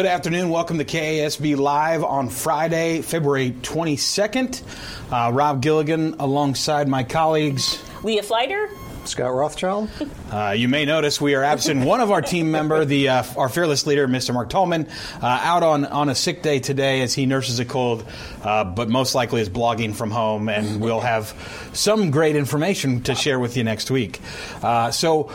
Good afternoon. Welcome to KASB Live on Friday, February 22nd. Uh, Rob Gilligan alongside my colleagues. Leah Fliter. Scott Rothschild. Uh, you may notice we are absent one of our team member, the uh, our fearless leader, Mr. Mark Tallman, uh, out on, on a sick day today as he nurses a cold, uh, but most likely is blogging from home, and we'll have some great information to share with you next week. Uh, so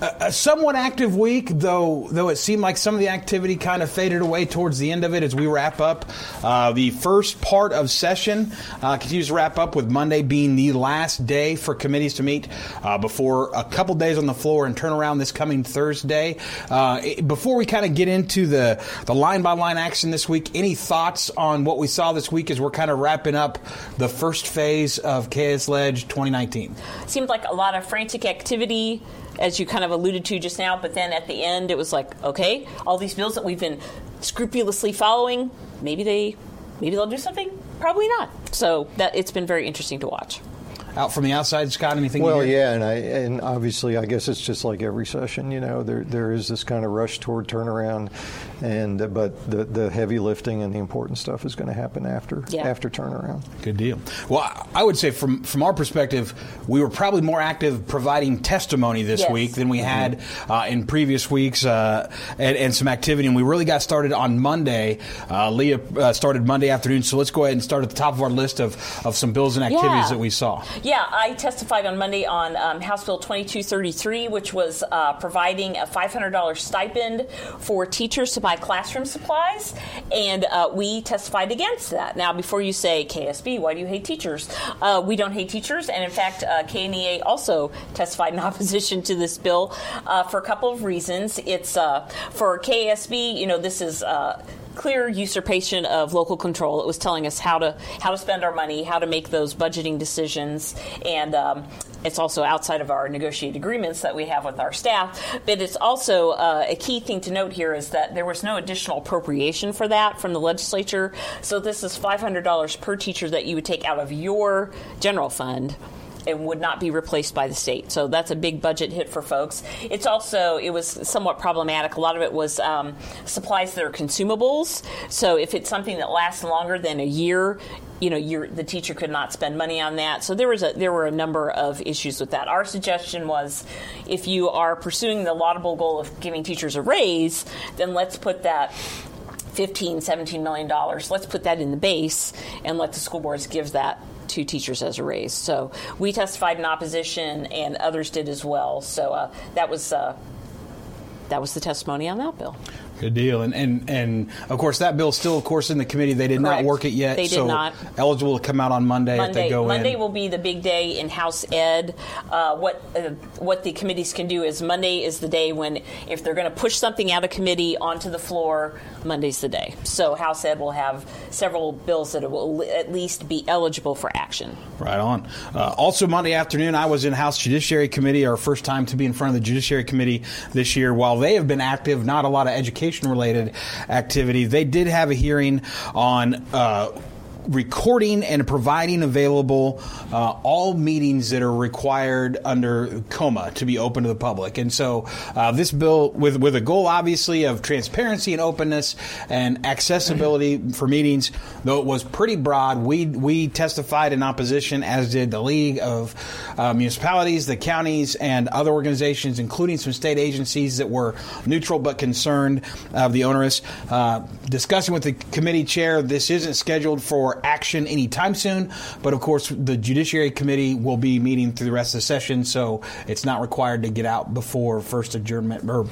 a somewhat active week, though. Though it seemed like some of the activity kind of faded away towards the end of it as we wrap up. Uh, the first part of session uh, continues to wrap up with Monday being the last day for committees to meet uh, before a couple days on the floor and turn around this coming Thursday. Uh, before we kind of get into the the line by line action this week, any thoughts on what we saw this week as we're kind of wrapping up the first phase of KS Ledge 2019? Seemed like a lot of frantic activity as you kind of alluded to just now. But then at the end, it was like, okay, all these bills that we've been scrupulously following, maybe they, maybe they'll do something. Probably not. So that it's been very interesting to watch out from the outside, Scott? Anything? Well, yeah, and I and obviously, I guess it's just like every session. You know, there there is this kind of rush toward turnaround, and uh, but the the heavy lifting and the important stuff is going to happen after yeah. after turnaround. Good deal. Well, I would say from from our perspective, we were probably more active providing testimony this yes. week than we mm-hmm. had uh, in previous weeks, uh, and, and, some activity. And we really got started on Monday. Uh, Leah uh, started Monday afternoon, so let's go ahead and start at the top of our list of of some bills and activities yeah. that we saw. Yeah, I testified on Monday on um, House Bill 2233, which was uh, providing a $500 stipend for teachers to buy classroom supplies, and uh, we testified against that. Now, before you say, KASB, why do you hate teachers? Uh, we don't hate teachers, and in fact, uh, KNEA also testified in opposition to this bill uh, for a couple of reasons. It's uh, for KASB, you know, this is clear usurpation of local control. It was telling us how to how to spend our money, how to make those budgeting decisions, and um, it's also outside of our negotiated agreements that we have with our staff. But it's also uh, a key thing to note here is that there was no additional appropriation for that from the legislature. So this is $500 per teacher that you would take out of your general fund and would not be replaced by the state. So that's a big budget hit for folks. It's also it was somewhat problematic. A lot of it was um, supplies that are consumables. So if it's something that lasts longer than a year, you know, the teacher could not spend money on that. So there was a, there were a number of issues with that. Our suggestion was, if you are pursuing the laudable goal of giving teachers a raise, then let's put that 15 17 million dollars let's put that in the base and let the school boards give that to teachers as a raise. So we testified in opposition, and others did as well. So uh, that was uh, that was the testimony on that bill. Good deal, and and and of course that bill still, of course, in the committee. They did Correct. not work it yet. They did so not. Eligible to come out on Monday, Monday if they go Monday in. will be the big day in House Ed. Uh, what uh, what the committees can do is Monday is the day when if they're going to push something out of committee onto the floor, Monday's the day. So House Ed will have several bills that will at least be eligible for action. Right on. Uh, also Monday afternoon, I was in House Judiciary Committee. Our first time to be in front of the Judiciary Committee this year. While they have been active, not a lot of education related activity. They did have a hearing on uh, recording and providing available uh, all meetings that are required under KOMA to be open to the public. And so uh, this bill, with with a goal obviously of transparency and openness and accessibility for meetings, though it was pretty broad, we we testified in opposition, as did the League of uh, Municipalities, the counties, and other organizations, including some state agencies that were neutral but concerned of the onerous. Uh, discussing with the committee chair, this isn't scheduled for action anytime soon. But of course, the Judiciary Committee will be meeting through the rest of the session, so it's not required to get out before first adjournment or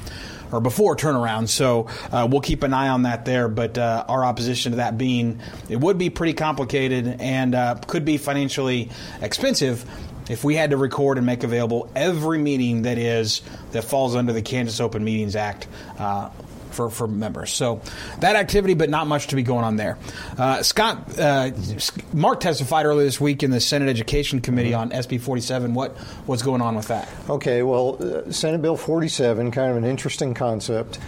or before turnaround. So uh, we'll keep an eye on that there. But uh, our opposition to that being it would be pretty complicated and uh, could be financially expensive if we had to record and make available every meeting that is that falls under the Kansas Open Meetings Act uh, for, for members. So that activity, but not much to be going on there. Uh, Scott, uh, Mark testified earlier this week in the Senate Education Committee mm-hmm. on SB 47. What what's going on with that? Okay, well, uh, Senate Bill 47, kind of an interesting concept.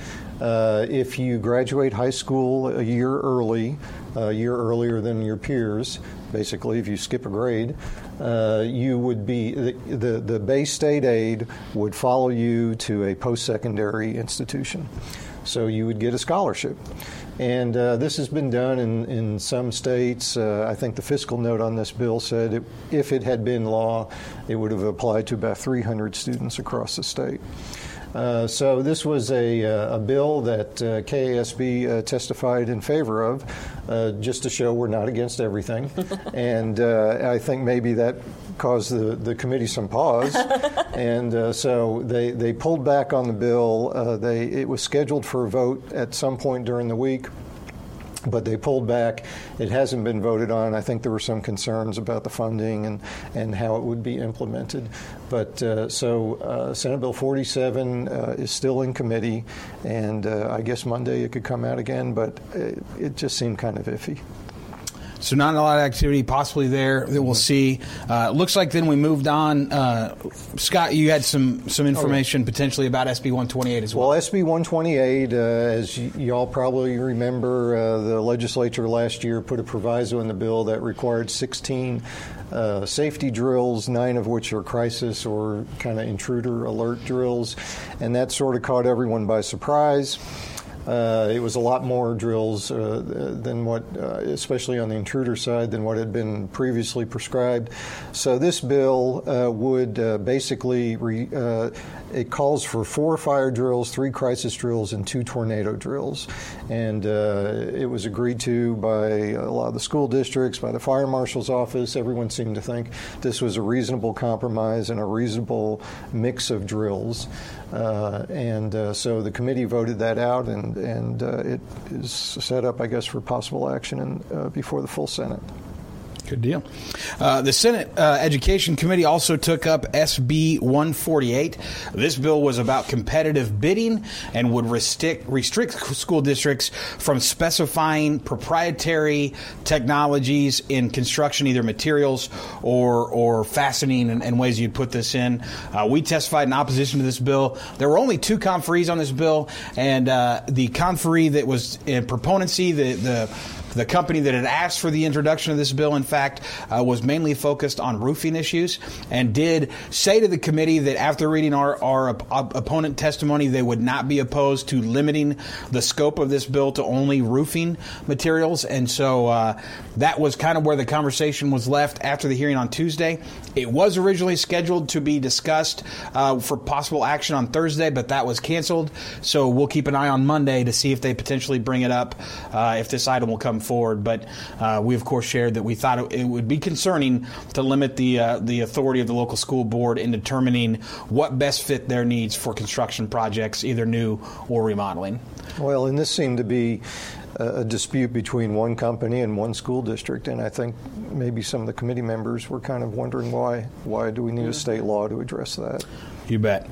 Uh, if you graduate high school a year early, a year earlier than your peers, basically, if you skip a grade, uh, you would be the, the, the base state aid would follow you to a post secondary institution. So you would get a scholarship. And uh, this has been done in, in some states. Uh, I think the fiscal note on this bill said it, if it had been law, it would have applied to about 300 students across the state. Uh, so this was a, uh, a bill that uh, KASB uh, testified in favor of, uh, just to show we're not against everything. and I think maybe that caused the, the committee some pause. and so they, they pulled back on the bill. they, it was scheduled for a vote at some point during the week but they pulled back. It hasn't been voted on. I think there were some concerns about the funding and, and how it would be implemented. But uh, so uh, Senate Bill 47 uh, is still in committee, and uh, I guess Monday it could come out again, but it, it just seemed kind of iffy. So not a lot of activity possibly there that we'll see. Uh, looks like then we moved on. Uh, Scott, you had some some information potentially about SB 128 as well. Well, SB 128, uh, as y- y'all probably remember, uh, the legislature last year put a proviso in the bill that required 16 uh, safety drills, nine of which are crisis or kind of intruder alert drills, and that sort of caught everyone by surprise. Uh, it was a lot more drills uh, than what, uh, especially on the intruder side, than what had been previously prescribed. So this bill uh, would uh, basically re, uh, it calls for four fire drills, three crisis drills, and two tornado drills, and it was agreed to by a lot of the school districts, by the fire marshal's office. Everyone seemed to think this was a reasonable compromise and a reasonable mix of drills. Uh, and uh, so the committee voted that out, and, and uh, it is set up, I guess, for possible action in, before the full Senate. Good deal. Uh, the Senate uh, Education Committee also took up SB 148. This bill was about competitive bidding and would restrict, restrict school districts from specifying proprietary technologies in construction, either materials or or fastening and, and ways you'd put this in. Uh, we testified in opposition to this bill. There were only two conferees on this bill, and uh, the conferee that was in proponency, the the the company that had asked for the introduction of this bill, in fact, uh, was mainly focused on roofing issues and did say to the committee that after reading our, our op- opponent testimony, they would not be opposed to limiting the scope of this bill to only roofing materials. And so uh, that was kind of where the conversation was left after the hearing on Tuesday. It was originally scheduled to be discussed uh, for possible action on Thursday, but that was canceled. So we'll keep an eye on Monday to see if they potentially bring it up, uh, if this item will come forward. But uh, we, of course, shared that we thought it, it would be concerning to limit the uh, the authority of the local school board in determining what best fit their needs for construction projects, either new or remodeling. Well, and this seemed to be a dispute between one company and one school district, and I think maybe some of the committee members were kind of wondering why why do we need a state law to address that? You bet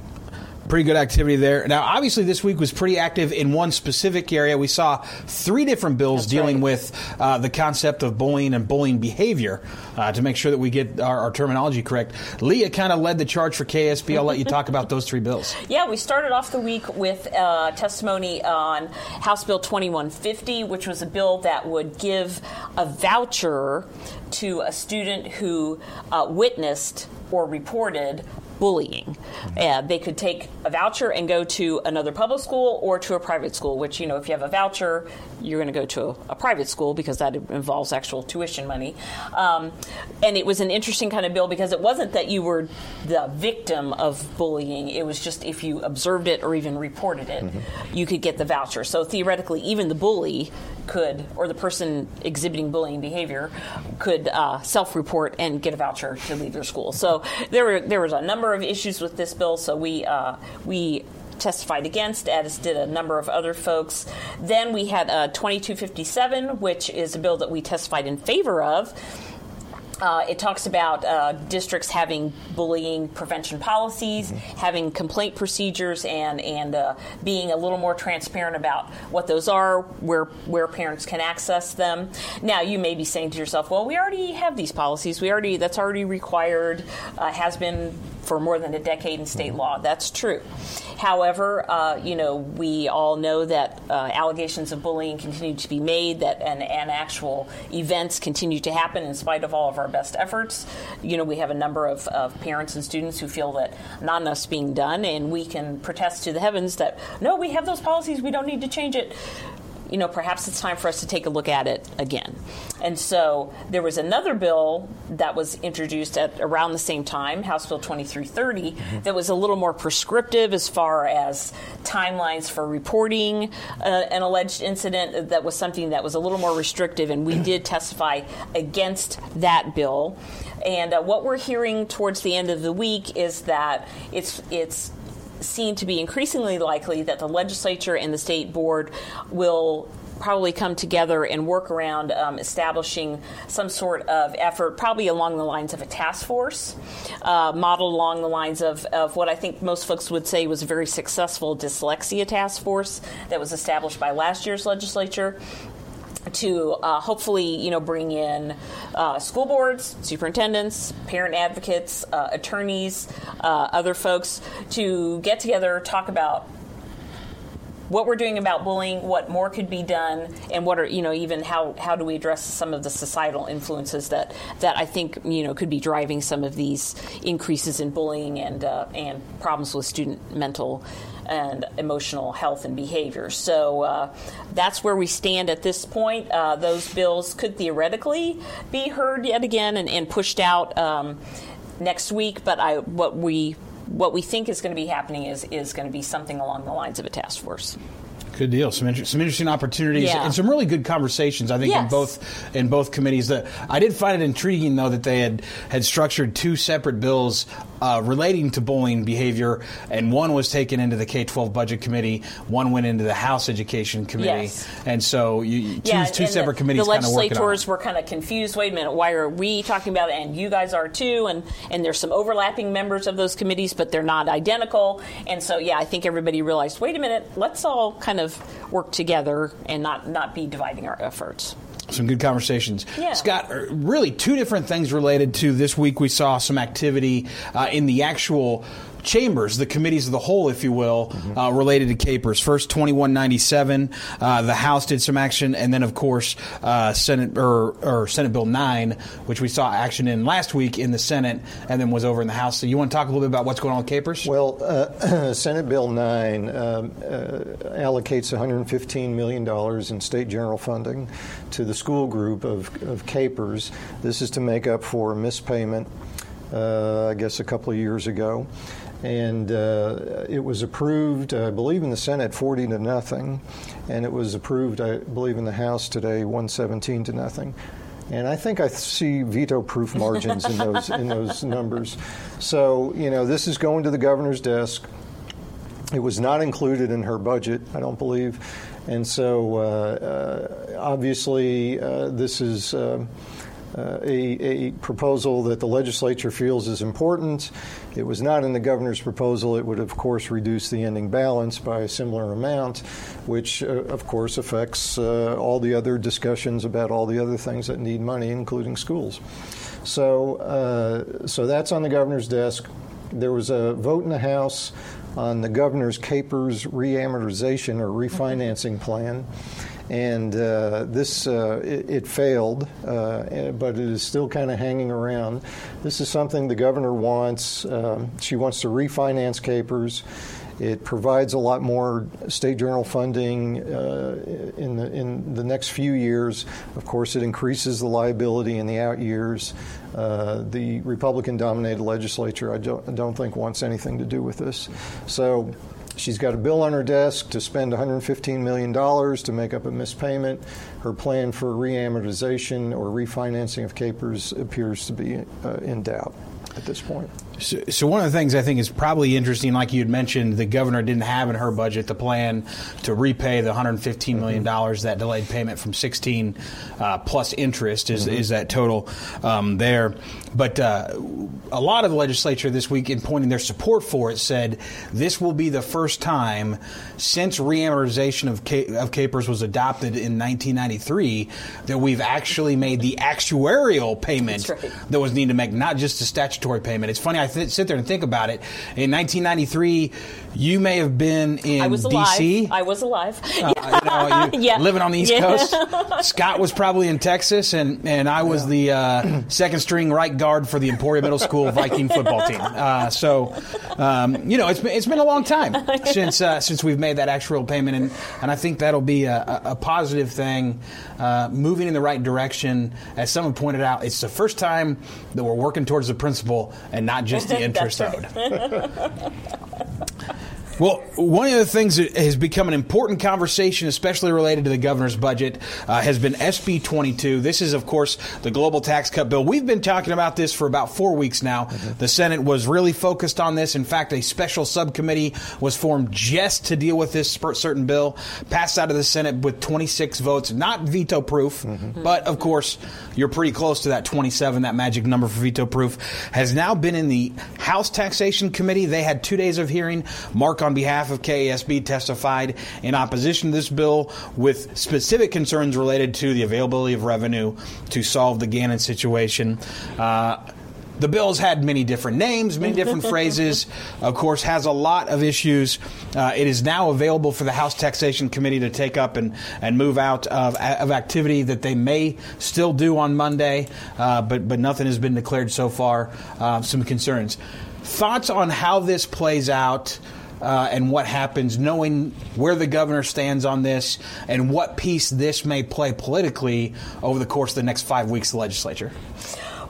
pretty good activity there. Now, obviously, this week was pretty active in one specific area. We saw three different bills That's dealing right. with uh, the concept of bullying and bullying behavior uh, to make sure that we get our, our terminology correct. Leah kind of led the charge for KASB. I'll let you talk about those three bills. Yeah, we started off the week with uh, testimony on House Bill 2150, which was a bill that would give a voucher to a student who uh, witnessed or reported bullying. Uh, they could take a voucher and go to another public school or to a private school, which, you know, if you have a voucher, you're going to go to a, a, private school because that involves actual tuition money. Um, and it was an interesting kind of bill because it wasn't that you were the victim of bullying, it was just if you observed it or even reported it, mm-hmm. you could get the voucher. So theoretically, even the bully could, or the person exhibiting bullying behavior, could uh, self-report and get a voucher to leave their school. So there were there was a number of issues with this bill. So we uh, we testified against, as did a number of other folks. Then we had uh, 2257, which is a bill that we testified in favor of. Uh, it talks about uh, districts having bullying prevention policies, mm-hmm. having complaint procedures, and and uh, being a little more transparent about what those are, where where parents can access them. Now, you may be saying to yourself, "Well, we already have these policies. We already that's already required, uh, has been for more than a decade in state law. That's true. However, uh, you know, we all know that uh, allegations of bullying continue to be made, that and, and actual events continue to happen in spite of all of our best efforts. You know, we have a number of, of parents and students who feel that not enough's being done, and we can protest to the heavens that no, we have those policies, we don't need to change it you know, perhaps it's time for us to take a look at it again. And so there was another bill that was introduced at around the same time, House Bill 2330, mm-hmm. that was a little more prescriptive as far as timelines for reporting uh, an alleged incident. That was something that was a little more restrictive, and we did testify against that bill. And uh, what we're hearing towards the end of the week is that it's it's seen to be increasingly likely that the legislature and the state board will probably come together and work around um, establishing some sort of effort, probably along the lines of a task force, uh, modeled along the lines of, of what I think most folks would say was a very successful dyslexia task force that was established by last year's legislature to uh, hopefully, you know, bring in uh, school boards, superintendents, parent advocates, uh, attorneys, uh, other folks to get together, talk about what we're doing about bullying, what more could be done, and what are you know even how how do we address some of the societal influences that that I think you know could be driving some of these increases in bullying and uh, and problems with student mental and emotional health and behavior. So uh, that's where we stand at this point. Uh, those bills could theoretically be heard yet again and, and pushed out um, next week, but I, what we what we think is going to be happening is is going to be something along the lines of a task force. Good deal. Some inter- some interesting opportunities yeah. and some really good conversations. I think yes. in both in both committees. That I did find it intriguing though that they had had structured two separate bills uh, relating to bullying behavior, and one was taken into the K twelve budget committee, one went into the House Education committee, yes. and so you, two, yeah, two separate the, committees. The legislators were kind of confused. Wait a minute, why are we talking about it, and you guys are too? And and there's some overlapping members of those committees, but they're not identical. And so yeah, I think everybody realized. Wait a minute, let's all kind of work together and not not be dividing our efforts some good conversations. Yeah. Scott, uh, really two different things related to this week. We saw some activity uh, in the actual chambers, the committees of the whole, if you will, mm-hmm. uh, related to KPERS. First, 2197, uh, the House did some action, and then, of course, uh, Senate or, or, Senate Bill 9, which we saw action in last week in the Senate, and then was over in the House. So, you want to talk a little bit about what's going on with KPERS? Well, uh, Senate Bill 9 um, uh, allocates $115 million in state general funding to the school group of, of KPERS. This is to make up for mispayment. Uh, I guess a couple of years ago and uh, it was approved, I believe, in the Senate 40 to nothing, and it was approved, I believe, in the House today 117 to nothing. And I think I see veto-proof margins in those in those numbers. So you know, this is going to the governor's desk. It was not included in her budget, I don't believe, and so uh, uh, obviously uh, this is. Um, uh, a, a, proposal that the legislature feels is important. It was not in the governor's proposal. It would, of course, reduce the ending balance by a similar amount, which, uh, of course, affects uh, all the other discussions about all the other things that need money, including schools. So, uh, so that's on the governor's desk. There was a vote in the House on the governor's KPERS reamortization or refinancing plan and uh, this uh, it, it, failed, uh, but it is still kind of hanging around. This is something the governor wants. Um, she wants to refinance KPERS. It provides a lot more state general funding uh, in the in the next few years. Of course, it increases the liability in the out years. Uh, the Republican-dominated legislature, I don't, I don't think, wants anything to do with this. So She's got a bill on her desk to spend $115 million to make up a missed payment. Her plan for reamortization or refinancing of KPERS appears to be uh, in doubt at this point. So, so, one of the things I think is probably interesting, like you had mentioned, the governor didn't have in her budget the plan to repay the 115 million dollars mm-hmm. that delayed payment from 16 uh, plus interest is, mm-hmm. is that total um, there. but uh, a lot of the legislature this week, in pointing their support for it, said this will be the first time since reamortization of, ca- of KPERS was adopted in 1993 that we've actually made the actuarial payment right. that was needed to make, not just a statutory payment. It's funny, I th- sit there and think about it. In 1993, you may have been in I was D.C. alive. I was alive. Uh, you know, you Yeah. living on the East Yeah. Coast. Scott was probably in Texas, and, and I was the uh, second string right guard for the Emporia Middle School Viking football team. Uh, so, um, you know, it's been, it's been a long time since uh, since we've made that actual payment, and, and I think that'll be a, a a positive thing, uh, moving in the right direction. As someone pointed out, it's the first time that we're working towards the principal and not just the interest owed. Well, one of the things that has become an important conversation, especially related to the governor's budget, uh, has been SB 22. This is, of course, the global tax cut bill. We've been talking about this for about four weeks now. Mm-hmm. The Senate was really focused on this. In fact, a special subcommittee was formed just to deal with this certain bill, passed out of the Senate with 26 votes, not veto proof, mm-hmm. mm-hmm. but of course, you're pretty close to that 27, that magic number for veto proof, has now been in the House Taxation Committee. They had two days of hearing. Mark, on behalf of KASB, testified in opposition to this bill with specific concerns related to the availability of revenue to solve the Gannon situation. Uh, the bill's had many different names, many different phrases. Of course, has a lot of issues. Uh, it is now available for the House Taxation Committee to take up and, and move out of, of activity that they may still do on Monday, uh, but but nothing has been declared so far. Uh, some concerns. Thoughts on how this plays out? Uh, and what happens, knowing where the governor stands on this and what piece this may play politically over the course of the next five weeks of the legislature.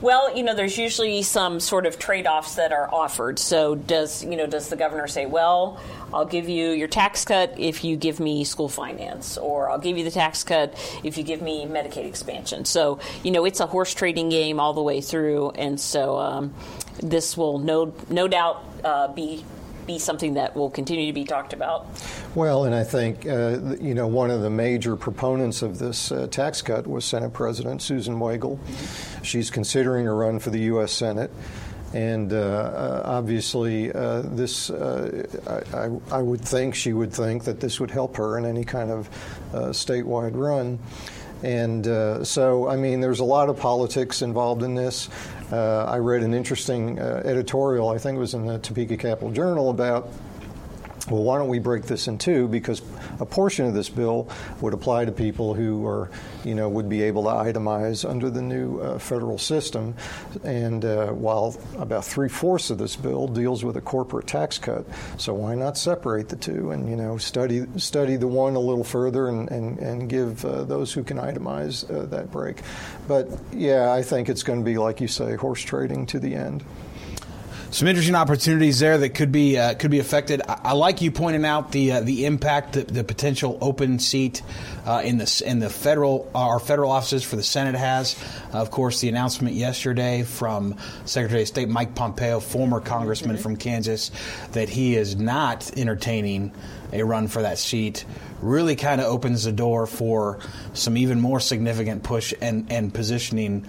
Well, you know, there's usually some sort of trade-offs that are offered. So, does you know, does the governor say, "Well, I'll give you your tax cut if you give me school finance, or I'll give you the tax cut if you give me Medicaid expansion"? So, you know, it's a horse trading game all the way through, and so um, this will no no doubt uh, be be something that will continue to be talked about. Well, and I think uh, you know one of the major proponents of this uh, tax cut was Senate President Susan Wagle. She's considering a run for the U.S. Senate. And uh, uh, obviously, uh, this uh, I, I, would think she would think that this would help her in any kind of statewide run. And uh, so, I mean, there's a lot of politics involved in this. Uh, I read an interesting uh, editorial, I think it was in the Topeka Capital Journal, about well, why don't we break this in two? Because a portion of this bill would apply to people who are, you know, would be able to itemize under the new uh, federal system, and uh, while about three fourths of this bill deals with a corporate tax cut, so why not separate the two and you know study study the one a little further and and, and give uh, those who can itemize uh, that break. But yeah, I think it's going to be like you say, horse trading to the end. Some interesting opportunities there that could be uh, could be affected. I, I like you pointing out the uh, the impact that the potential open seat uh, in the in the federal our federal offices for the Senate has. of course, the announcement yesterday from Secretary of State Mike Pompeo, former congressman from Kansas, that he is not entertaining a run for that seat really kind of opens the door for some even more significant push and, and positioning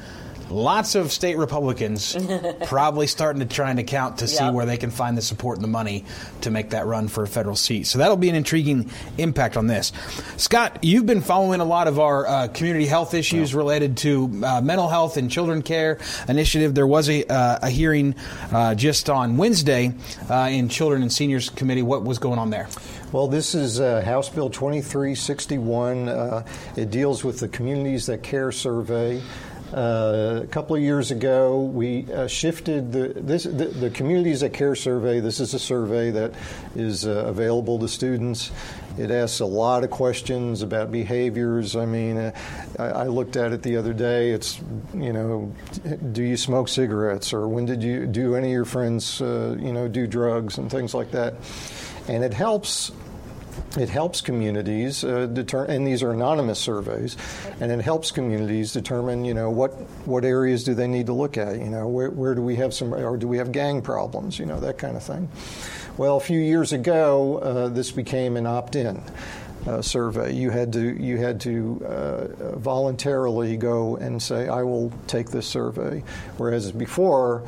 lots of state Republicans probably starting to try and account to see where they can find the support and the money to make that run for a federal seat. So that'll be an intriguing impact on this. Scott, you've been following a lot of our uh, community health issues related to uh, mental health and children care initiative. There was a, uh, a hearing uh, just on Wednesday uh, in Children and Seniors Committee. What was going on there? Well, this is uh, House Bill 2361. Uh, it deals with the Communities That Care survey. Uh, a couple of years ago, we uh, shifted the, this, the, the Communities That Care survey. This is a survey that is uh, available to students. It asks a lot of questions about behaviors. I mean, uh, I, I looked at it the other day. It's, you know, do you smoke cigarettes, or when did you do any of your friends, uh, you know, do drugs and things like that. And it helps it helps communities uh, determine, and these are anonymous surveys, and it helps communities determine, you know, what what areas do they need to look at, you know, where, where do we have some, or do we have gang problems, you know, that kind of thing. Well, a few years ago, uh, this became an opt-in. uh, survey. You had to you had to uh, voluntarily go and say, "I will take this survey," whereas before.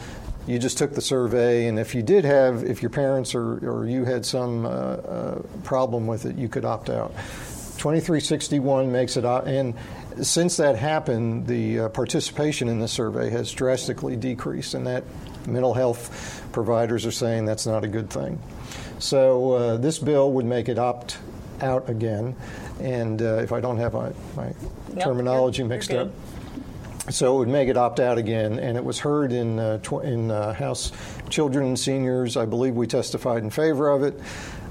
You just took the survey, and if you did have, if your parents or, or you had some uh, uh, problem with it, you could opt out. 2361 makes it, and since that happened, the uh, participation in the survey has drastically decreased, and that mental health providers are saying that's not a good thing. So uh, this bill would make it opt out again, and uh, if I don't have my, my Nope, terminology you're- mixed you're up. So it would make it opt out again, and it was heard in uh, tw- in uh, House Children and Seniors. I believe we testified in favor of it,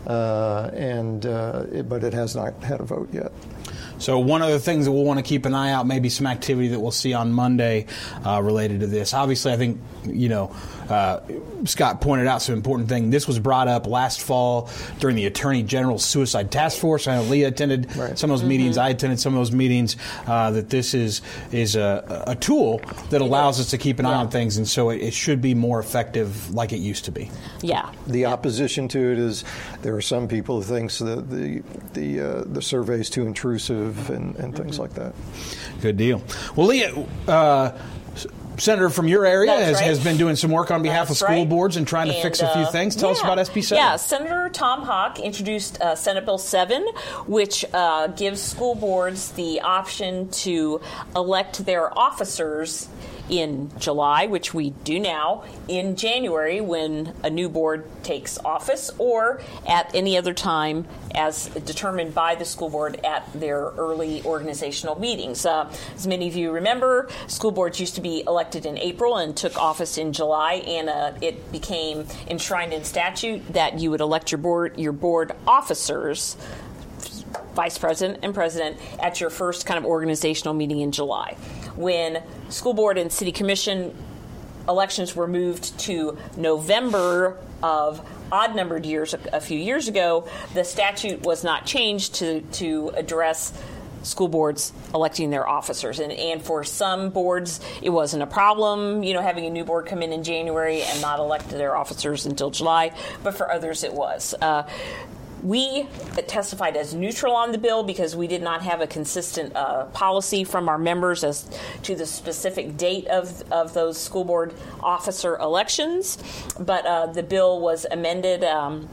uh, and uh, it, but it has not had a vote yet. So one of the things that we'll want to keep an eye out, maybe some activity that we'll see on Monday uh, related to this. Obviously, I think you know uh, Scott pointed out some important thing. This was brought up last fall during the Attorney General's Suicide Task Force. I know Leah attended Right. some of those meetings. I attended some of those meetings. Uh, that this is is a, a tool that allows us to keep an eye on things, and so it, it should be more effective, like it used to be. Yeah. The opposition to it is there are some people who thinks that the the uh, the survey is too intrusive and, and things like that. Good deal. Well, Leah, uh, Senator from your area has, right. has been doing some work on behalf That's of school right. boards and trying to And, fix a few uh, things. Tell us about SB 7. Yeah, Senator Tom Hawk introduced uh, Senate Bill 7, which uh, gives school boards the option to elect their officers in July, which we do now, in January when a new board takes office, or at any other time as determined by the school board at their early organizational meetings. Uh, as many of you remember, school boards used to be elected in April and took office in July, and uh, it became enshrined in statute that you would elect your board your board officers vice president and president at your first kind of organizational meeting in July. When school board and city commission elections were moved to November of odd numbered years a, few years ago, the statute was not changed to, to address school boards electing their officers. And, and for some boards, it wasn't a problem, you know, having a new board come in in January and not elect their officers until July, but for others it was. Uh, we testified as neutral on the bill because we did not have a consistent uh, policy from our members as to the specific date of, of those school board officer elections. But uh, the bill was amended. Um,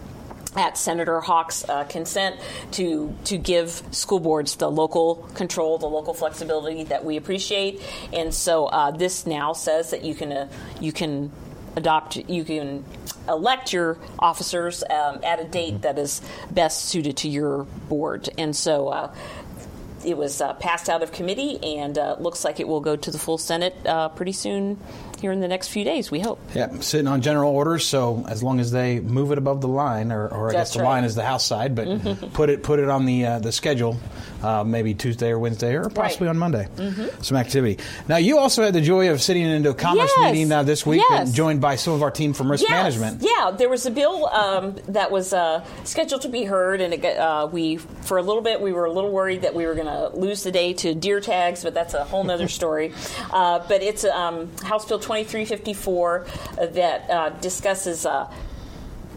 at Senator Hawk's uh, consent to to give school boards the local control, the local flexibility that we appreciate, and so uh, this now says that you can uh, you can adopt you can elect your officers um, at a date that is best suited to your board, and so. Uh, it was uh, passed out of committee and uh, looks like it will go to the full Senate uh, pretty soon here in the next few days, we hope. Yeah, sitting on general orders, so as long as they move it above the line, or, or I That's guess the right. line is the House side, but put it put it on the uh, the schedule, uh, maybe Tuesday or Wednesday, or possibly on Monday. Some activity. Now, you also had the joy of sitting into a Commerce Yes. meeting uh, this week, Yes. and joined by some of our team from risk Yes. management. Yeah, there was a bill um, that was uh, scheduled to be heard, and it, uh, we, for a little bit, we were a little worried that we were going to lose the day to deer tags, but that's a whole other story. Uh, but it's um, House Bill 2354 uh, that uh, discusses uh,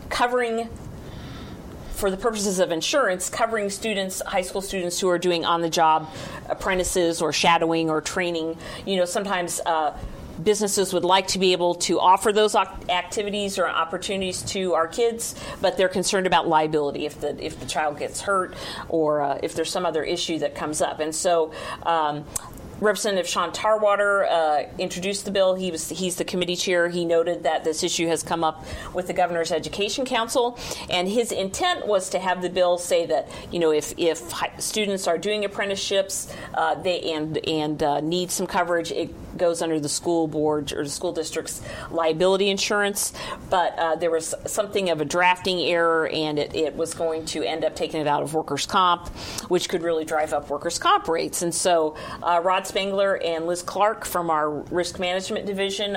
covering for the purposes of insurance, covering students, high school students who are doing on the job apprentices or shadowing or training. You know, sometimes uh, businesses would like to be able to offer those activities or opportunities to our kids, but they're concerned about liability if the if the child gets hurt or uh, if there's some other issue that comes up. And so. Um, Representative Sean Tarwater uh, introduced the bill. He was he's the committee chair. He noted that this issue has come up with the governor's education council, and his intent was to have the bill say that you know if if students are doing apprenticeships, uh, they and and uh, need some coverage, it goes under the school board or the school district's liability insurance. But uh, there was something of a drafting error, and it, it was going to end up taking it out of workers' comp, which could really drive up workers' comp rates. And so uh, Rod Spangler and Liz Clark from our risk management division.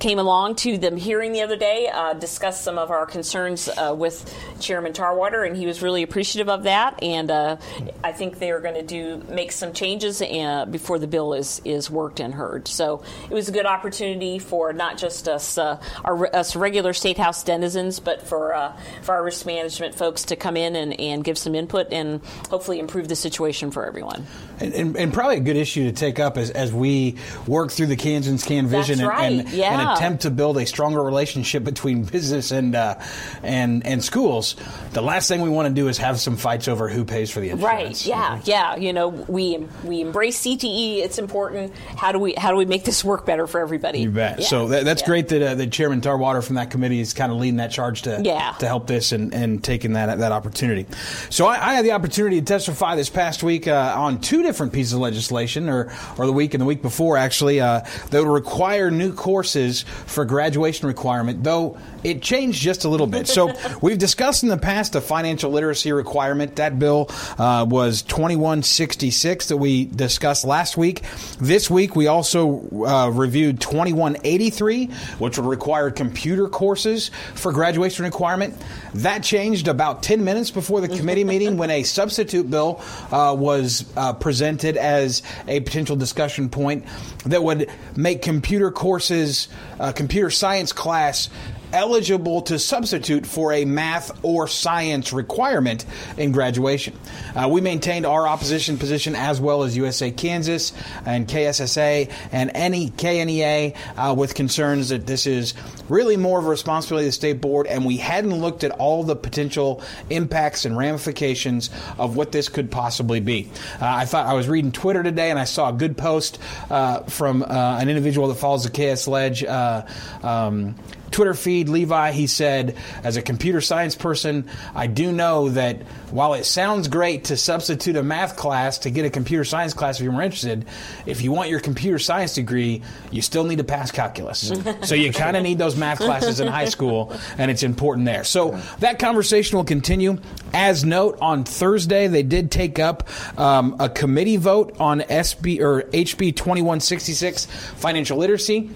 Came along to the hearing the other day, uh, discussed some of our concerns uh, with Chairman Tarwater, and he was really appreciative of that. And uh, I think they are going to do make some changes uh, before the bill is is worked and heard. So it was a good opportunity for not just us uh, our, us regular state house denizens, but for uh, for our risk management folks to come in and, and give some input and hopefully improve the situation for everyone. And, and, and probably a good issue to take up as, as we work through the Kansans Can vision right. and, yeah. and, attempt to build a stronger relationship between business and uh, and and schools. The last thing we want to do is have some fights over who pays for the insurance. Right. Yeah. Mm-hmm. Yeah. You know, we we embrace CTE. It's important. How do we how do we make this work better for everybody? You bet. Yeah. So that, that's yeah. great that, uh, that Chairman Tarwater from that committee is kind of leading that charge to yeah. to help this and, and taking that that opportunity. So I, I had the opportunity to testify this past week uh, on two different pieces of legislation, or or the week and the week before actually, uh, that would require new courses for graduation requirement, though it changed just a little bit. So we've discussed in the past a financial literacy requirement. That bill uh, was 2166 that we discussed last week. This week we also uh, reviewed 2183, which would require computer courses for graduation requirement. That changed about 10 minutes before the committee meeting when a substitute bill uh, was uh, presented as a potential discussion point that would make computer courses, uh, computer science class, eligible to substitute for a math or science requirement in graduation. Uh, we maintained our opposition position as well as USA Kansas and KSSA and any KNEA uh, with concerns that this is really more of a responsibility of the state board and we hadn't looked at all the potential impacts and ramifications of what this could possibly be. Uh, I thought I was reading Twitter today and I saw a good post uh, from uh, an individual that follows the KS Ledge. Uh, um, Twitter feed, Levi, he said, as a computer science person, I do know that while it sounds great to substitute a math class to get a computer science class if you're more interested, if you want your computer science degree, you still need to pass calculus. so you kind of need those math classes in high school, and it's important there. So that conversation will continue. As note, on Thursday, they did take up um, a committee vote on SB or HB 2166 financial literacy.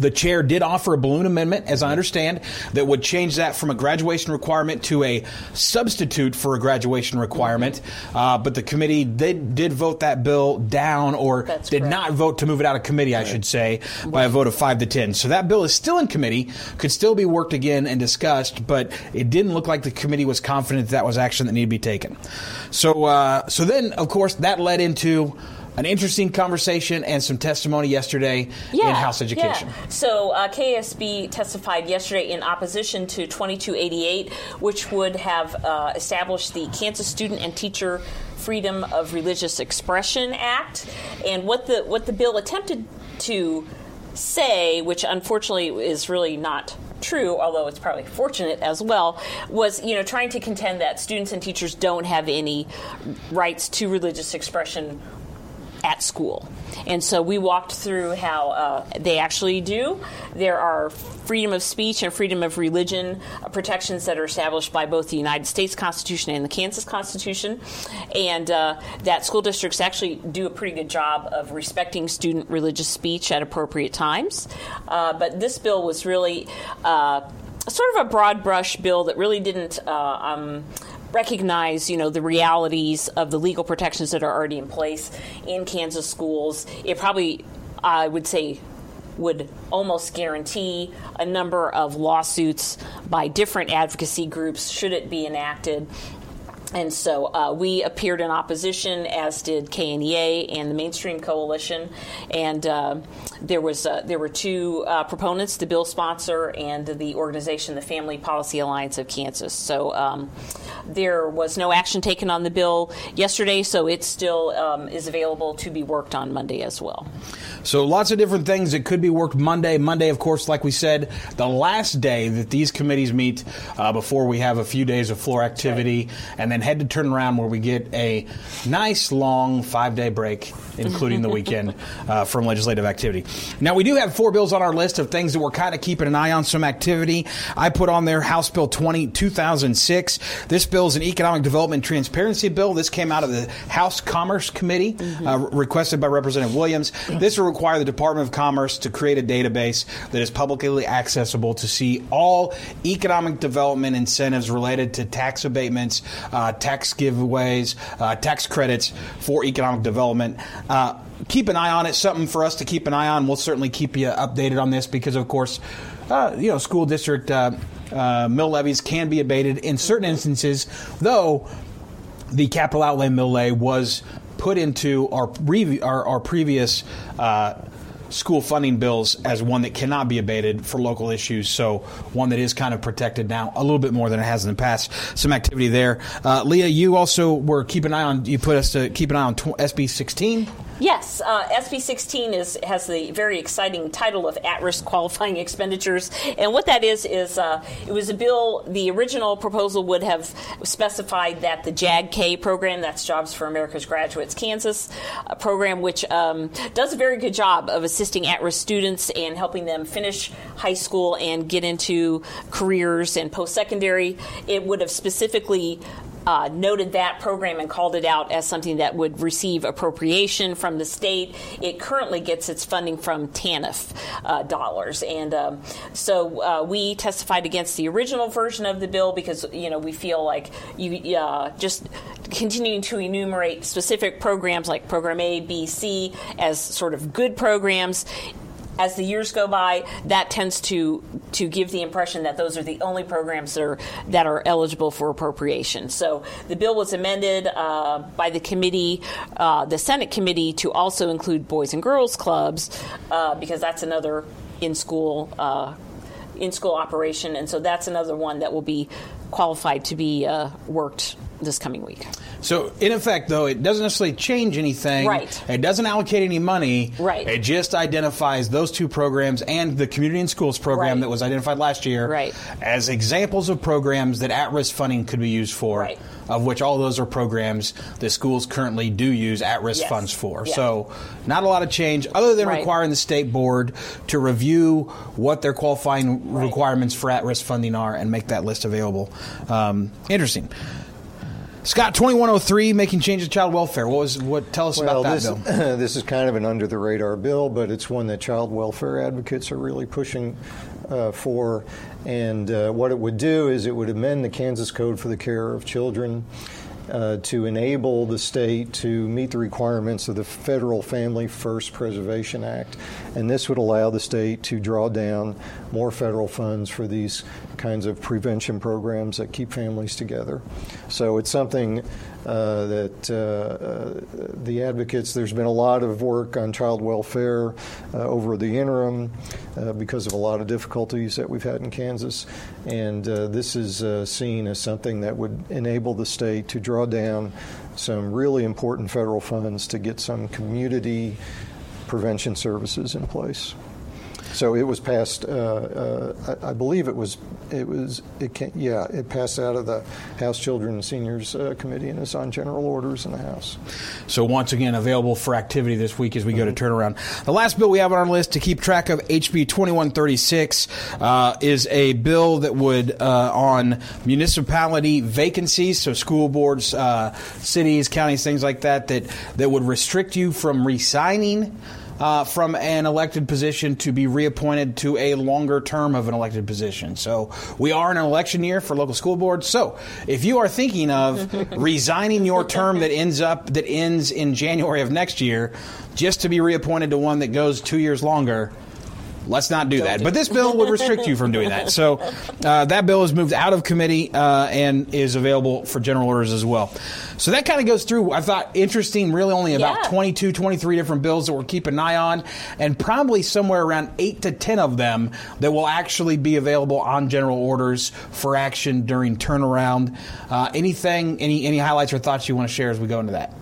The chair did offer a balloon amendment, as I understand, that would change that from a graduation requirement to a substitute for a graduation requirement. Uh, but the committee did, did vote that bill down, or That's did correct. not vote to move it out of committee, I should say, by a vote of five to ten. So that bill is still in committee, could still be worked again and discussed, but it didn't look like the committee was confident that, that was action that needed to be taken. So, uh, so then, of course, that led into an interesting conversation and some testimony yesterday in House Education. Yeah. So uh, KASB testified yesterday in opposition to 2288, which would have uh, established the Kansas Student and Teacher Freedom of Religious Expression Act, and what the what the bill attempted to say, which unfortunately is really not true, although it's probably fortunate as well, was you know trying to contend that students and teachers don't have any rights to religious expression at school. And so we walked through how uh, they actually do. There are freedom of speech and freedom of religion uh, protections that are established by both the United States Constitution and the Kansas Constitution. And uh, that school districts actually do a pretty good job of respecting student religious speech at appropriate times. Uh, but this bill was really uh, sort of a broad brush bill that really didn't. Uh, um, recognize, you know, the realities of the legal protections that are already in place in Kansas schools. It probably, I would say, would almost guarantee a number of lawsuits by different advocacy groups should it be enacted. And so uh, we appeared in opposition, as did KNEA and the Mainstream Coalition. And uh, there was uh, there were two uh, proponents: the bill sponsor and the organization, the Family Policy Alliance of Kansas. So um, there was no action taken on the bill yesterday, so it still um, is available to be worked on Monday as well. So lots of different things that could be worked Monday. Monday, of course, like we said, the last day that these committees meet uh, before we have a few days of floor activity, and then head to turn around where we get a nice long five day break, including the weekend uh, from legislative activity. Now we do have four bills on our list of things that we're kind of keeping an eye on some activity. I put on there House Bill 20 2006. This bill is an economic development transparency bill. This came out of the House Commerce Committee, uh, requested by Representative Williams. This require the Department of Commerce to create a database that is publicly accessible to see all economic development incentives related to tax abatements, uh, tax giveaways, uh, tax credits for economic development. Uh, keep an eye on it. Something for us to keep an eye on. We'll certainly keep you updated on this because, of course, uh, you know, school district uh, uh, mill levies can be abated in certain instances, though the capital outlay mill levy was put into our, our, our previous uh, school funding bills as one that cannot be abated for local issues. So one that is kind of protected now a little bit more than it has in the past. Some activity there. Uh, Leah, you also were keep an eye on. You put us to keep an eye on SB 16. Yes, uh, SB 16 is has the very exciting title of at-risk qualifying expenditures, and what that is is uh, it was a bill. The original proposal would have specified that the JAG-K program, that's Jobs for America's Graduates Kansas uh, program, which um, does a very good job of assisting at-risk students and helping them finish high school and get into careers and post-secondary. It would have specifically uh, noted that program and called it out as something that would receive appropriation from the state. It currently gets its funding from TANF uh, dollars, and um, so uh, we testified against the original version of the bill because you know we feel like you uh, just continuing to enumerate specific programs like Program A, B, C as sort of good programs as the years go by, that tends to to give the impression that those are the only programs that are that are eligible for appropriation. So the bill was amended uh, by the committee, uh, the Senate committee, to also include boys and girls clubs uh, because that's another in school uh, in school operation, and so that's another one that will be qualified to be uh, worked this coming week. So, in effect, though, it doesn't necessarily change anything. Right. It doesn't allocate any money. Right. It just identifies those two programs and the Communities in Schools program right. that was identified last year right. as examples of programs that at risk funding could be used for. Right. Of which all those are programs that schools currently do use at risk yes. funds for. Yeah. So, not a lot of change other than requiring the state board to review what their qualifying requirements for at risk funding are and make that list available. Um, interesting. Scott, 2103, making changes to child welfare. What was what? Tell us well, about that this, bill. this is kind of an under the radar bill, but it's one that child welfare advocates are really pushing uh, for. And uh, what it would do is it would amend the Kansas Code for the Care of Children. Uh, to enable the state to meet the requirements of the Federal Family First Preservation Act. And this would allow the state to draw down more federal funds for these kinds of prevention programs that keep families together. So it's something that uh, uh, the advocates, there's been a lot of work on child welfare uh, over the interim uh, because of a lot of difficulties that we've had in Kansas. And uh, this is seen as something that would enable the state to draw down some really important federal funds to get some community prevention services in place. So it was passed. Uh, uh, I, I, believe it was. It was. It can, yeah. It passed out of the House Children and Seniors uh, Committee and it's on general orders in the House. So once again, available for activity this week as we mm-hmm. go to mm-hmm. turnaround. The last bill we have on our list to keep track of, HB 2136, uh, is a bill that would uh, on municipality vacancies, so school boards, uh, cities, counties, things like that, that that would restrict you from resigning uh, from an elected position to be reappointed to a longer term of an elected position. So we are in an election year for local school boards. So if you are thinking of resigning your term that ends up that ends in January of next year, just to be reappointed to one that goes two years longer Let's not do Don't that. Do but this bill would restrict you from doing that. So uh, that bill is moved out of committee uh, and is available for general orders as well. So that kind of goes through, I thought, interesting, really only about yeah. 22, 23 different bills that we're keeping an eye on, and probably somewhere around 8 to 10 of them that will actually be available on general orders for action during turnaround. Uh, anything, any, any highlights or thoughts you want to share as we go into that?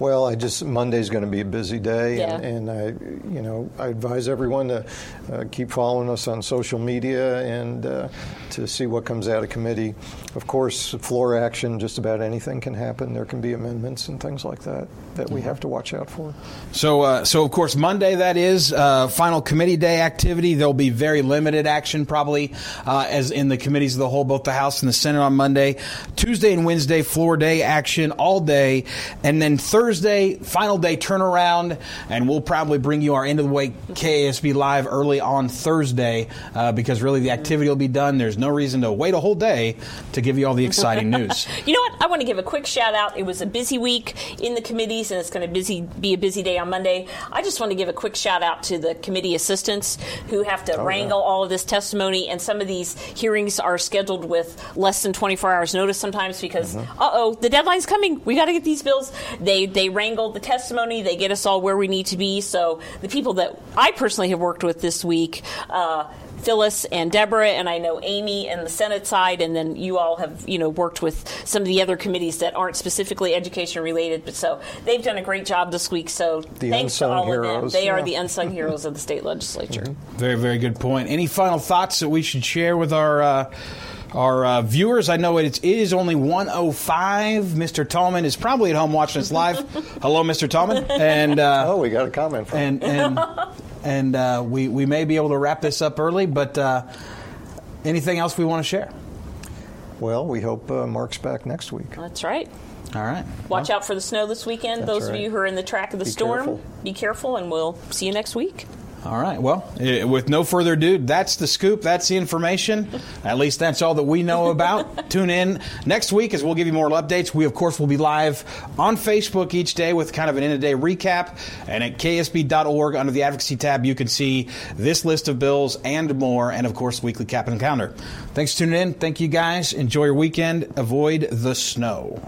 Well, I just Monday's going to be a busy day, yeah. and, and, I, you know, I advise everyone to uh, keep following us on social media and uh, to see what comes out of committee. Of course, floor action, just about anything can happen. There can be amendments and things like that that we have to watch out for. So, uh, so of course, Monday that is uh, final committee day activity. There'll be very limited action, probably, uh, as in the committees of the whole, both the House and the Senate on Monday. Tuesday and Wednesday, floor day action all day, and then Thursday. Thursday, final day turnaround, and we'll probably bring you our end of the week KASB live early on Thursday uh, because really the activity will be done. There's no reason to wait a whole day to give you all the exciting news. You know what? I want to give a quick shout out. It was a busy week in the committees, and it's going to busy be a busy day on Monday. I just want to give a quick shout out to the committee assistants who have to Oh, wrangle yeah. all of this testimony, and some of these hearings are scheduled with less than 24 hours notice sometimes because, Mm-hmm. uh oh, the deadline's coming. We got to get these bills. They they wrangle the testimony. They get us all where we need to be. So the people that I personally have worked with this week. Uh, Phyllis and Deborah, and I know Amy and the Senate side, and then you all have you know worked with some of the other committees that aren't specifically education related. But so they've done a great job this week. So The thanks to unsung all of them. heroes, They are the unsung heroes of the state legislature. Very, very good point. Any final thoughts that we should share with our uh, our uh, viewers? I know it is only 105. Mr. Tallman is probably at home watching us live. Hello, Mr. Tallman. And uh, Oh, we got a comment from and and and uh, we we may be able to wrap this up early, but uh, anything else we want to share? Well, we hope uh, Mark's back next week. That's right. All right. Watch out for the snow this weekend. That's Those of you who are in the track of the Be storm, careful. be careful, and we'll see you next week. All right. Well, with no further ado, that's the scoop. That's the information. At least that's all that we know about. Tune in next week as we'll give you more updates. We, of course, will be live on Facebook each day with kind of an end of day recap. And at kasb.org under the advocacy tab, you can see this list of bills and more. And, of course, weekly cap and calendar. Thanks for tuning in. Thank you guys. Enjoy your weekend. Avoid the snow.